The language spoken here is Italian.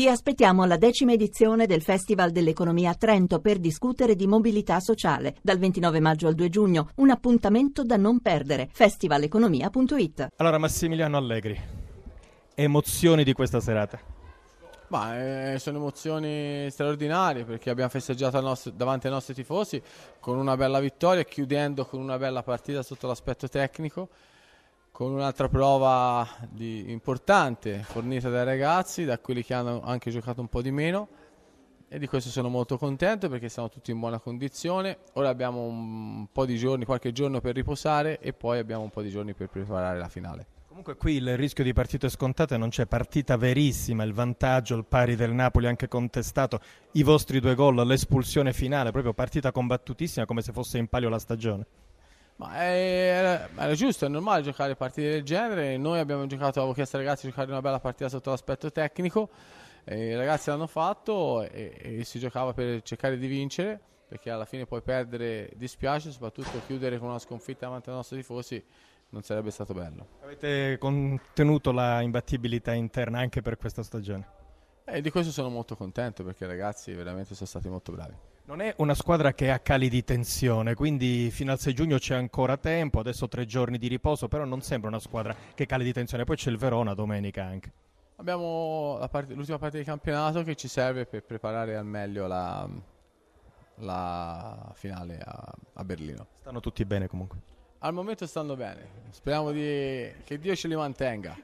Vi aspettiamo alla decima edizione del Festival dell'Economia a Trento per discutere di mobilità sociale dal 29 maggio al 2 giugno. Un appuntamento da non perdere. festivaleconomia.it. Allora Massimiliano Allegri, emozioni di questa serata. Ma, eh, sono emozioni straordinarie perché abbiamo festeggiato nostro, davanti ai nostri tifosi con una bella vittoria, chiudendo con una bella partita sotto l'aspetto tecnico con un'altra prova di, importante fornita dai ragazzi, da quelli che hanno anche giocato un po' di meno e di questo sono molto contento perché siamo tutti in buona condizione. Ora abbiamo un po' di giorni, qualche giorno per riposare e poi abbiamo un po' di giorni per preparare la finale. Comunque qui il rischio di partite scontate non c'è, partita verissima, il vantaggio, il pari del Napoli anche contestato, i vostri due gol, l'espulsione finale, proprio partita combattutissima come se fosse in palio la stagione. Ma era, era, giusto, è normale giocare partite del genere. Noi abbiamo giocato, avevo chiesto ai ragazzi di giocare una bella partita sotto l'aspetto tecnico. I ragazzi l'hanno fatto e, e, si giocava per cercare di vincere, perché alla fine poi perdere dispiace, soprattutto chiudere con una sconfitta davanti ai nostri tifosi non sarebbe stato bello. Avete contenuto la imbattibilità interna anche per questa stagione? E di questo sono molto contento perché i ragazzi veramente sono stati molto bravi. Non è una squadra che ha cali di tensione, quindi fino al 6 giugno c'è ancora tempo, adesso tre giorni di riposo, però non sembra una squadra che cali di tensione. Poi c'è il Verona domenica anche. Abbiamo part- l'ultima parte di campionato che ci serve per preparare al meglio la, la finale a, a, Berlino. Stanno tutti bene comunque? Al momento stanno bene, speriamo di, che Dio ce li mantenga.